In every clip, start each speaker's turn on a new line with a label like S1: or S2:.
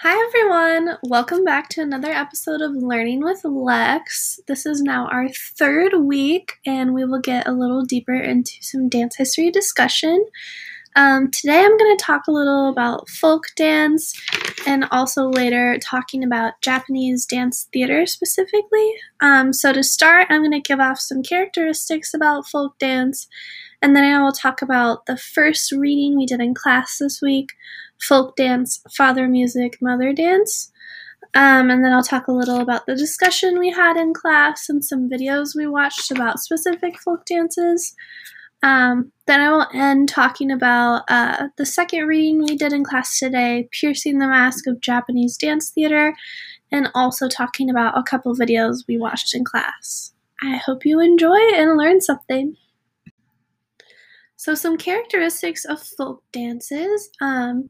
S1: Hi, everyone. Welcome back to another episode of Learning with Lex. This is now our third week, and we will get a little deeper into some dance history discussion. Um, today, I'm going to talk a little about folk dance and also later talking about Japanese dance theater specifically. Um, so, to start, I'm going to give off some characteristics about folk dance, and then I will talk about the first reading we did in class this week folk dance, father music, mother dance. Um, and then I'll talk a little about the discussion we had in class and some videos we watched about specific folk dances. Um, then I will end talking about uh, the second reading we did in class today, Piercing the Mask of Japanese Dance Theater, and also talking about a couple videos we watched in class. I hope you enjoy and learn something. So, some characteristics of folk dances. Um,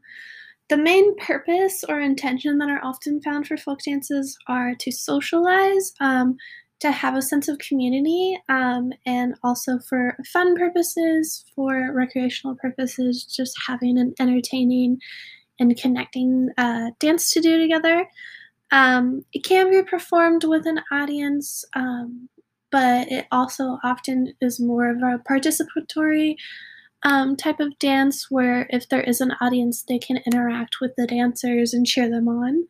S1: the main purpose or intention that are often found for folk dances are to socialize, um, to have a sense of community, um, and also for fun purposes, for recreational purposes, just having an entertaining and connecting uh, dance to do together. Um, it can be performed with an audience, um, but it also often is more of a participatory um, type of dance where if there is an audience, they can interact with the dancers and cheer them on.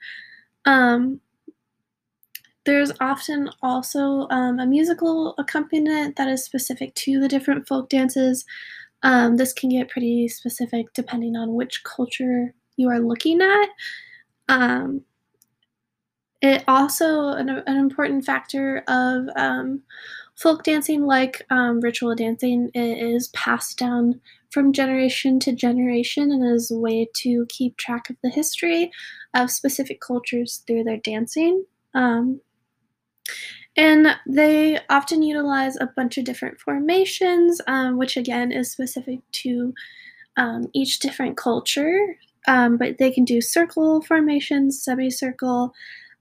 S1: Um, there's often also um, a musical accompaniment that is specific to the different folk dances. Um, this can get pretty specific depending on which culture you are looking at. It also an, an important factor of um, folk dancing, like um, ritual dancing, it is passed down from generation to generation and is a way to keep track of the history of specific cultures through their dancing. Um, and they often utilize a bunch of different formations, um, which again is specific to um, each different culture. Um, but they can do circle formations, semicircle,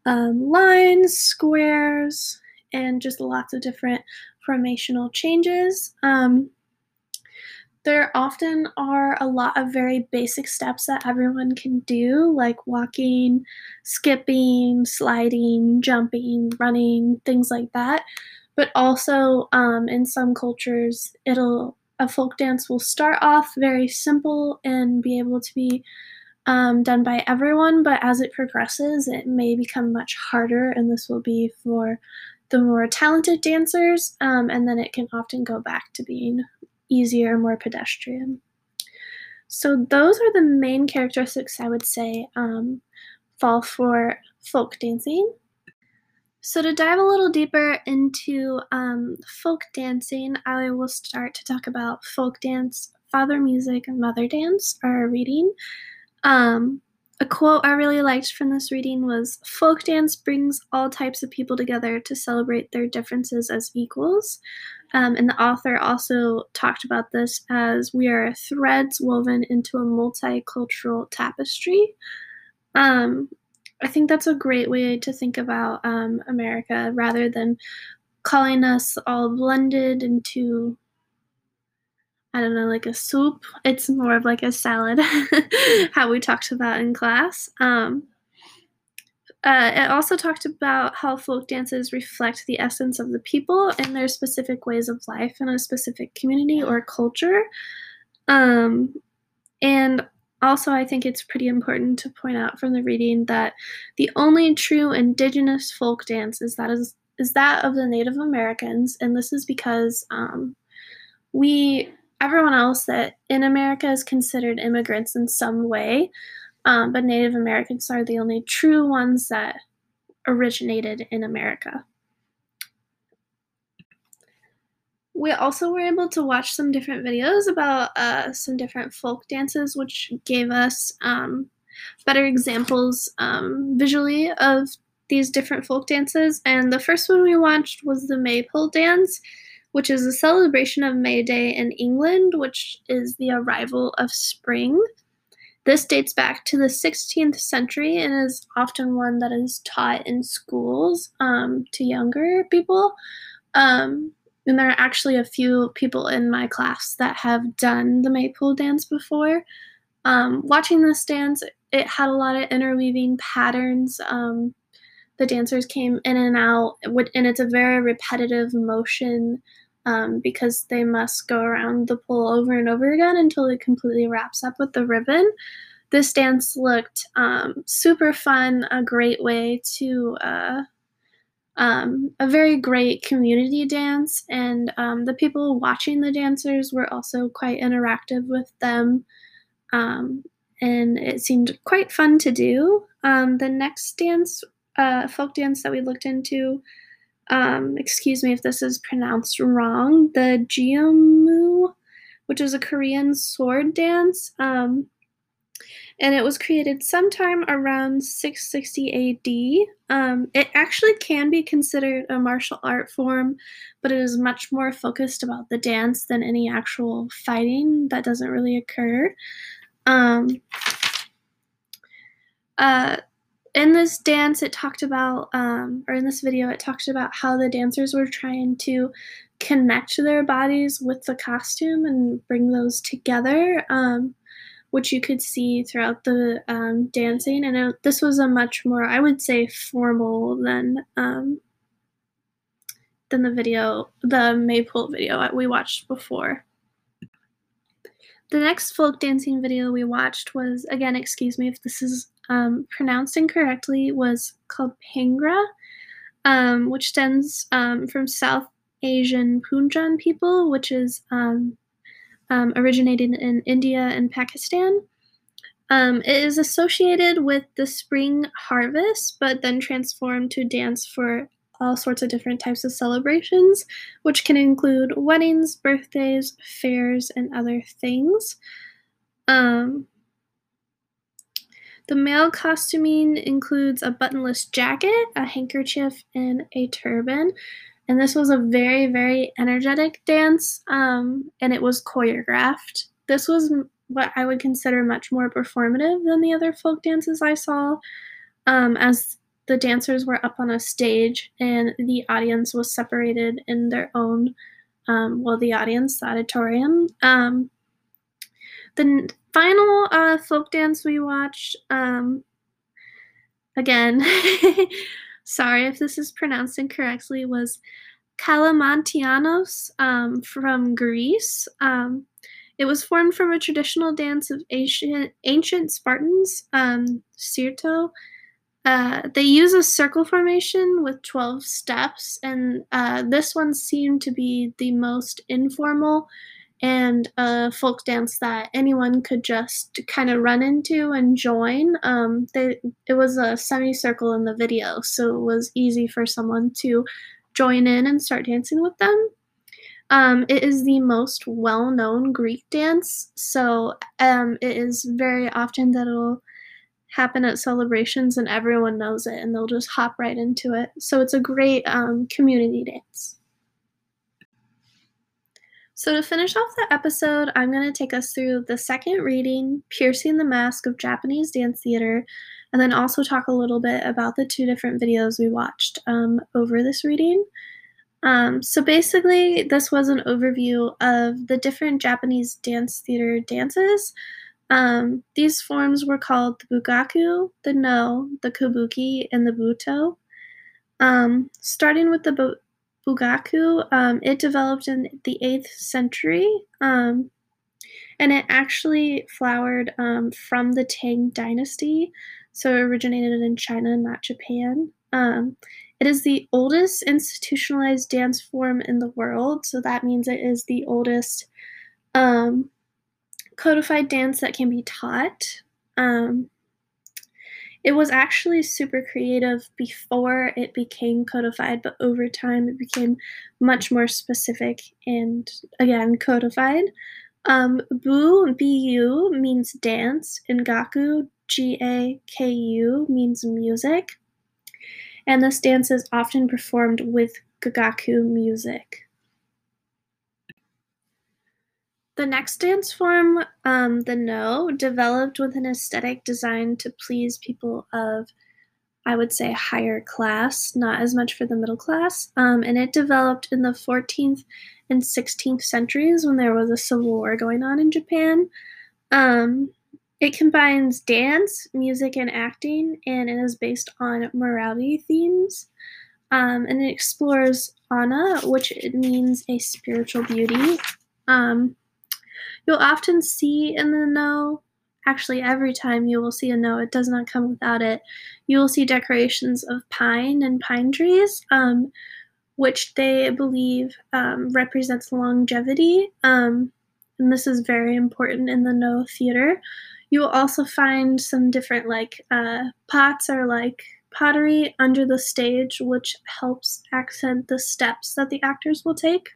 S1: um, lines, squares, and just lots of different formational changes. Um, there often are a lot of very basic steps that everyone can do, like walking, skipping, sliding, jumping, running, things like that. But also, um, in some cultures, it'll a folk dance will start off very simple and be able to be um, done by everyone, but as it progresses, it may become much harder, and this will be for the more talented dancers, um, and then it can often go back to being easier, more pedestrian. So, those are the main characteristics I would say um, fall for folk dancing. So, to dive a little deeper into um, folk dancing, I will start to talk about folk dance, father music, and mother dance, our reading. Um, a quote I really liked from this reading was Folk dance brings all types of people together to celebrate their differences as equals. Um, and the author also talked about this as we are threads woven into a multicultural tapestry. Um, I think that's a great way to think about um, America rather than calling us all blended into I don't know, like a soup. It's more of like a salad, how we talked about in class. Um, uh, it also talked about how folk dances reflect the essence of the people and their specific ways of life in a specific community or culture. Um, and also, I think it's pretty important to point out from the reading that the only true indigenous folk dance is that is is that of the Native Americans, and this is because um, we everyone else that in America is considered immigrants in some way, um, but Native Americans are the only true ones that originated in America. We also were able to watch some different videos about uh, some different folk dances, which gave us um, better examples um, visually of these different folk dances. And the first one we watched was the Maypole dance which is a celebration of May Day in England, which is the arrival of spring. This dates back to the 16th century and is often one that is taught in schools um, to younger people. Um, and there are actually a few people in my class that have done the maypole dance before. Um, watching this dance, it had a lot of interweaving patterns. Um, the dancers came in and out, and it's a very repetitive motion um, because they must go around the pole over and over again until it completely wraps up with the ribbon. This dance looked um, super fun, a great way to, uh, um, a very great community dance, and um, the people watching the dancers were also quite interactive with them, um, and it seemed quite fun to do. Um, the next dance, uh, folk dance that we looked into, um, excuse me if this is pronounced wrong, the Jiamu, which is a Korean sword dance. Um, and it was created sometime around 660 AD. Um, it actually can be considered a martial art form, but it is much more focused about the dance than any actual fighting that doesn't really occur. Um, uh, in this dance, it talked about, um, or in this video, it talked about how the dancers were trying to connect their bodies with the costume and bring those together, um, which you could see throughout the um, dancing. And it, this was a much more, I would say, formal than um, than the video, the Maypole video we watched before. The next folk dancing video we watched was, again, excuse me if this is um, pronounced incorrectly, was called Bhangra, um, which stems um, from South Asian Punjan people, which is um, um, originated in India and Pakistan. It is associated with the spring harvest, but then transformed to dance for all sorts of different types of celebrations, which can include weddings, birthdays, fairs, and other things. Um, the male costuming includes a buttonless jacket, a handkerchief, and a turban. And this was a very, very energetic dance, um, and it was choreographed. This was what I would consider much more performative than the other folk dances I saw, um, as the dancers were up on a stage and the audience was separated in their own, um, well, the audience, the auditorium. Um, the final uh, folk dance we watched, um, again, sorry if this is pronounced incorrectly, was Kalamantianos um, from Greece. Um, it was formed from a traditional dance of ancient, ancient Spartans, um, Sirto, uh, they use a circle formation with 12 steps, and uh, this one seemed to be the most informal and a folk dance that anyone could just kind of run into and join. Um, they, it was a semicircle in the video, so it was easy for someone to join in and start dancing with them. Um, it is the most well known Greek dance, so um, it is very often that it'll happen at celebrations and everyone knows it and they'll just hop right into it. So it's a great um, community dance. So, to finish off the episode, I'm going to take us through the second reading, Piercing the Mask of Japanese Dance Theater, and then also talk a little bit about the two different videos we watched um, over this reading. Um, so, basically, this was an overview of the different Japanese dance theater dances. Um, these forms were called the Bugaku, the Noh, the Kabuki, and the Butoh. Um, starting with the Bugaku, um, it developed in the 8th century, um, and it actually flowered um, from the Tang dynasty, so it originated in China, not Japan. Um, it is the oldest institutionalized dance form in the world, so that means it is the oldest um, codified dance that can be taught. Um, it was actually super creative before it became codified, but over time it became much more specific and again codified. Um, Bu, B-U, means dance, and Gaku, G-A-K-U, means music. And this dance is often performed with Gagaku music. The next dance form, um, the Noh, developed with an aesthetic designed to please people of, I would say, higher class, not as much for the middle class. Um, and it developed in the 14th and 16th centuries when there was a civil war going on in Japan. Um, It combines dance, music, and acting, and it is based on morality themes. Um, and it explores Ana, which it means a spiritual beauty. Um, you'll often see in the Noh, actually, every time you will see a Noh, it does not come without it. You will see decorations of pine and pine trees, um, which they believe um, represents longevity. Um, and this is very important in the Noh theater. You will also find some different like uh, pots or like pottery under the stage, which helps accent the steps that the actors will take.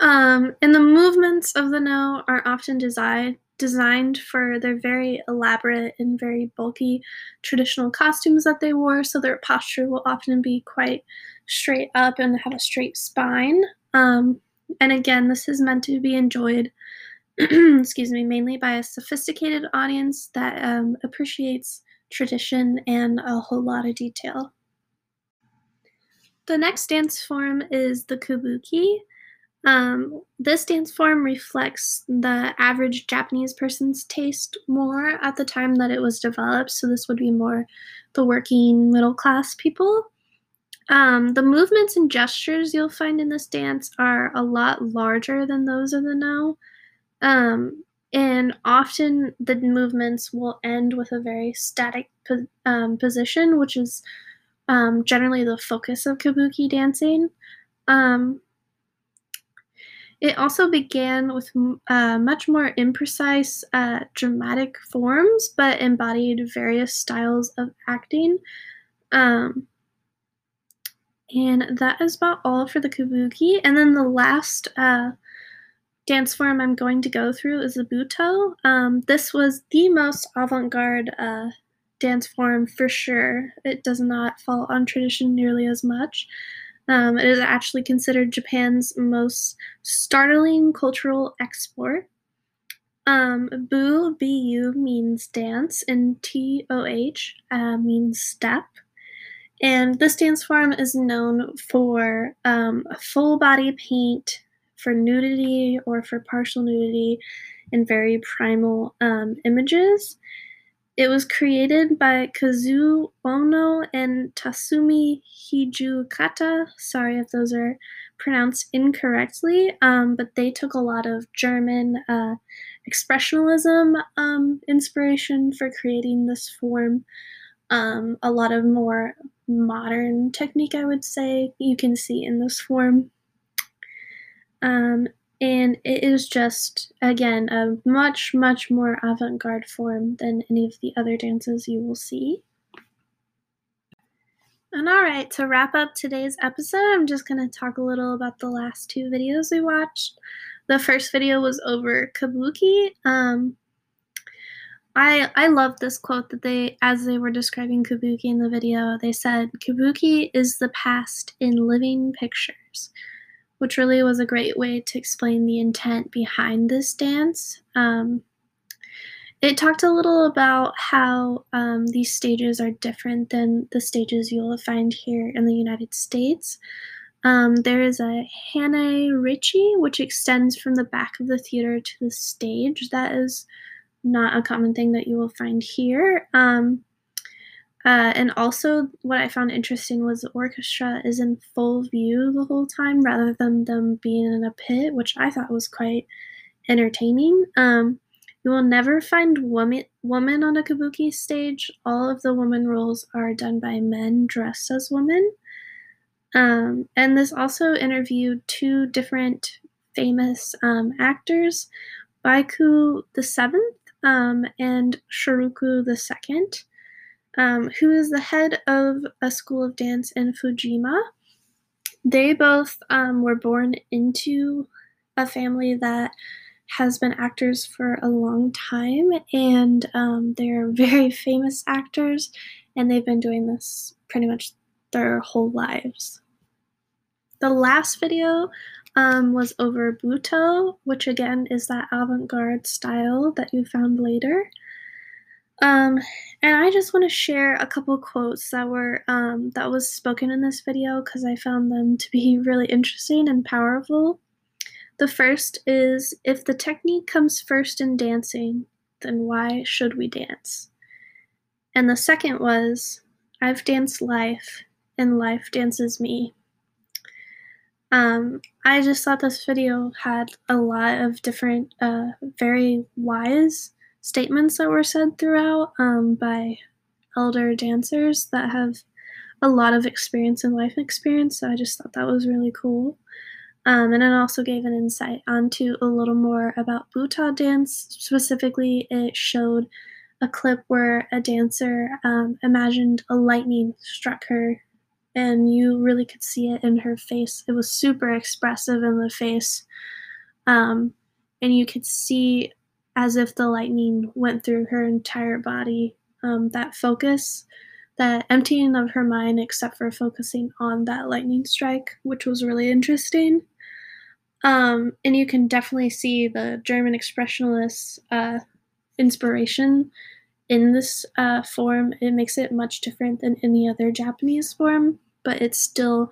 S1: Um, and the movements of the Noh are often designed designed for their very elaborate and very bulky traditional costumes that they wore, so their posture will often be quite straight up and have a straight spine. Um, and again, this is meant to be enjoyed excuse me, mainly by a sophisticated audience that um, appreciates tradition and a whole lot of detail. The next dance form is the kabuki. Um, this dance form reflects the average Japanese person's taste more at the time that it was developed, so this would be more the working middle class people. Um, the movements and gestures you'll find in this dance are a lot larger than those of the Noh. Um, and often the movements will end with a very static po- um, position, which is um, generally the focus of kabuki dancing. It also began with uh, much more imprecise, uh, dramatic forms, but embodied various styles of acting. Um, and that is about all for the kabuki. And then the last uh, dance form I'm going to go through is the Butoh. Um, this was the most avant garde uh, dance form for sure. It does not fall on tradition nearly as much. Um, it is actually considered Japan's most startling cultural export. Um, Bu, B-U, means dance, and T-O-H uh, means step. And this dance form is known for um, full body paint, for nudity or for partial nudity and very primal um, images. It was created by Kazuo Ohno and Tatsumi Hijikata. Sorry if those are pronounced incorrectly, um, but they took a lot of German uh, expressionism um, inspiration for creating this form. Um, a lot of more modern technique, I would say, you can see in this form. Um, and it is just, again, a much, much more avant garde form than any of the other dances you will see. And alright, to wrap up today's episode, I'm just going to talk a little about the last two videos we watched. The first video was over Kabuki. Um, I I love this quote that they as they were describing Kabuki in the video, they said Kabuki is the past in living pictures which really was a great way to explain the intent behind this dance. Um, it talked a little about how um, these stages are different than the stages you'll find here in the United States. Um, there is a hanamichi, which extends from the back of the theater to the stage. That is not a common thing that you will find here. Um, uh, and also, what I found interesting was the orchestra is in full view the whole time rather than them being in a pit, which I thought was quite entertaining. Um, you will never find woman, woman on a kabuki stage. All of the woman roles are done by men dressed as women. Um, and this also interviewed two different famous um, actors, Baiko the Seventh um, and Shoroku the Second um, who is the head of a school of dance in Fujima. They both um, were born into a family that has been actors for a long time, and um, they're very famous actors, and they've been doing this pretty much their whole lives. The last video um, was over Butoh, which again is that avant garde style that you found later. Um, and I just want to share a couple quotes that were um, that was spoken in this video because I found them to be really interesting and powerful. The first is if the technique comes first in dancing, then why should we dance? And the second was, I've danced life, and life dances me. Um, I just thought this video had a lot of different, uh, very wise statements that were said throughout um, by elder dancers that have a lot of experience and life experience. So I just thought that was really cool. Um, and it also gave an insight onto a little more about Butoh dance. Specifically, it showed a clip where a dancer um, imagined a lightning struck her, and you really could see it in her face. It was super expressive in the face, um, and you could see as if the lightning went through her entire body. Um, that focus, that emptying of her mind, except for focusing on that lightning strike, which was really interesting. Um, and you can definitely see the German expressionist uh, inspiration in this uh, form. It makes it much different than any other Japanese form, but it's still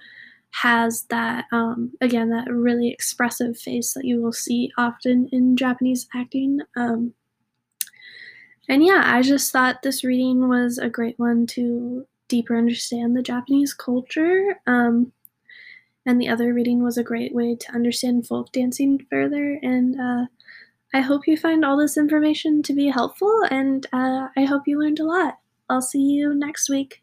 S1: has that, um, again, that really expressive face that you will see often in Japanese acting. Um, and yeah, I just thought this reading was a great one to deeper understand the Japanese culture. Um, and the other reading was a great way to understand folk dancing further. And uh, I hope you find all this information to be helpful, and uh, I hope you learned a lot. I'll see you next week.